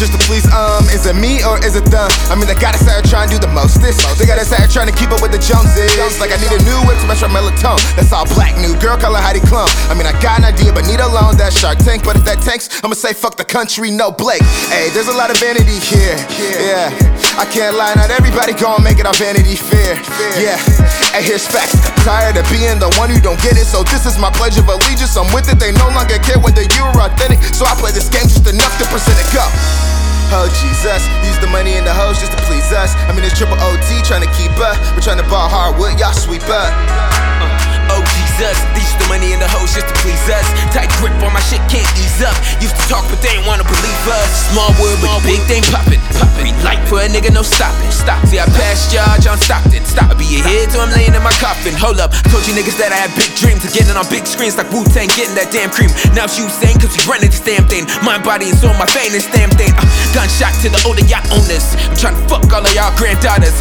just to please um. Is it me or is it them? I mean, they got us out here trying to do the mostest. They got us out here trying to keep up with the Joneses. Like I need a new whip to match my melatonin. That's all black, new girl color Heidi Klum. I mean, I got an idea, but need a loan. That Shark Tank, but if that tanks, I'ma say fuck the country, no Blake. Hey, there's a lot of vanity here. Yeah, I can't lie, not everybody gon' make it on Vanity Fair. Yeah, hey, here's facts. Tired of being the one who don't get it, so this is my pledge of allegiance. I'm with it, they no longer care whether Oh Jesus, use the money and the hoes just to please us. I mean it's triple OT trying to keep up. We're trying to ball hardwood, y'all sweep up. Jesus, these the money and the hoes just to please us. Tight grip on my shit, can't ease up. Used to talk, but they ain't wanna believe us. Small world, but big thing poppin', poppin'. Light for a nigga, no stopping. Stop. See, I passed John John Stockton. Stop. I be a head till I'm laying in my coffin. Hold up, told you niggas that I had big dreams of getting on big screens like Wu Tang, getting that damn cream. Now you saying, cause we running this damn thing. Mind, body, and soul, my vein, this damn thing. Uh, gunshot to the older yacht owners. I'm trying to fuck all of y'all granddaughters.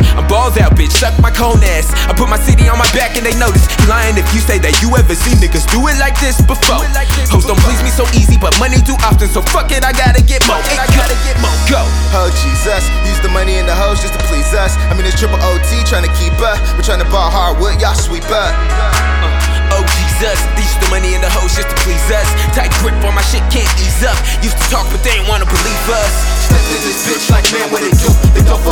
I'm balls out, bitch, suck my cone ass. I put my city on my back and they notice. You lying if you say that you ever seen niggas do it like this before. Hoes don't please me so easy, but money too often, so fuck it, I gotta get more. I gotta get more. Go. Oh Jesus, use the money and the hoes just to please us. I mean it's triple OT trying to keep up. We're trying to ball hardwood, y'all sweep up. Uh, oh Jesus, these the money and the hoes just to please us. Tight grip on my shit, can't ease up. Used to talk, but they ain't wanna believe us. Step in this bitch like man, what it do?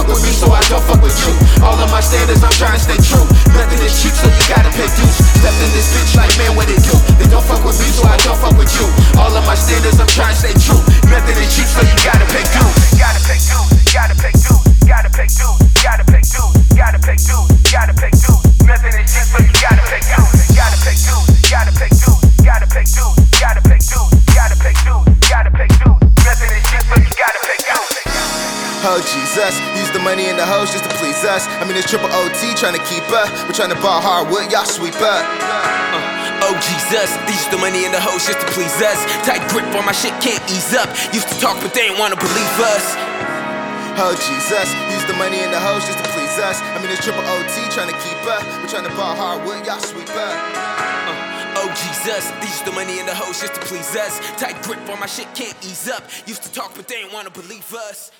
Fuck with me, so I don't fuck with you. All of my standards, I'm trying to stay true. Nothing is cheap, so you gotta pay dues. In this bitch like man, what it do? They don't fuck with me, so I don't fuck with you. All of my standards, I'm trying to stay true. Nothing is cheap, so you gotta pay dues. Gotta pay dues, gotta pay dues, gotta pay dues, gotta pay dues, gotta pay dues, gotta pay dues. Nothing is cheap, so you gotta pay dues. Gotta pay dues, gotta pay dues, gotta pay dues, gotta pay dues, gotta pay dues, gotta pay dues. Nothing is cheap, so you gotta pay dues. Oh Jesus, use the money and the hoes just to please us. I mean it's triple OT trying to keep up. We're trying to ball hardwood, y'all sweep up. Uh, oh Jesus, these the money and the hoes just to please us. Tight grip on my shit, can't ease up. Used to talk, but they ain't wanna believe us. Oh Jesus, use the money and the hoes just to please us. I mean it's triple OT trying to keep up. We're trying to ball hardwood, y'all sweep up. Uh, oh Jesus, these the money and the hoes just to please us. Tight grip on my shit, can't ease up. Used to talk, but they ain't wanna believe us.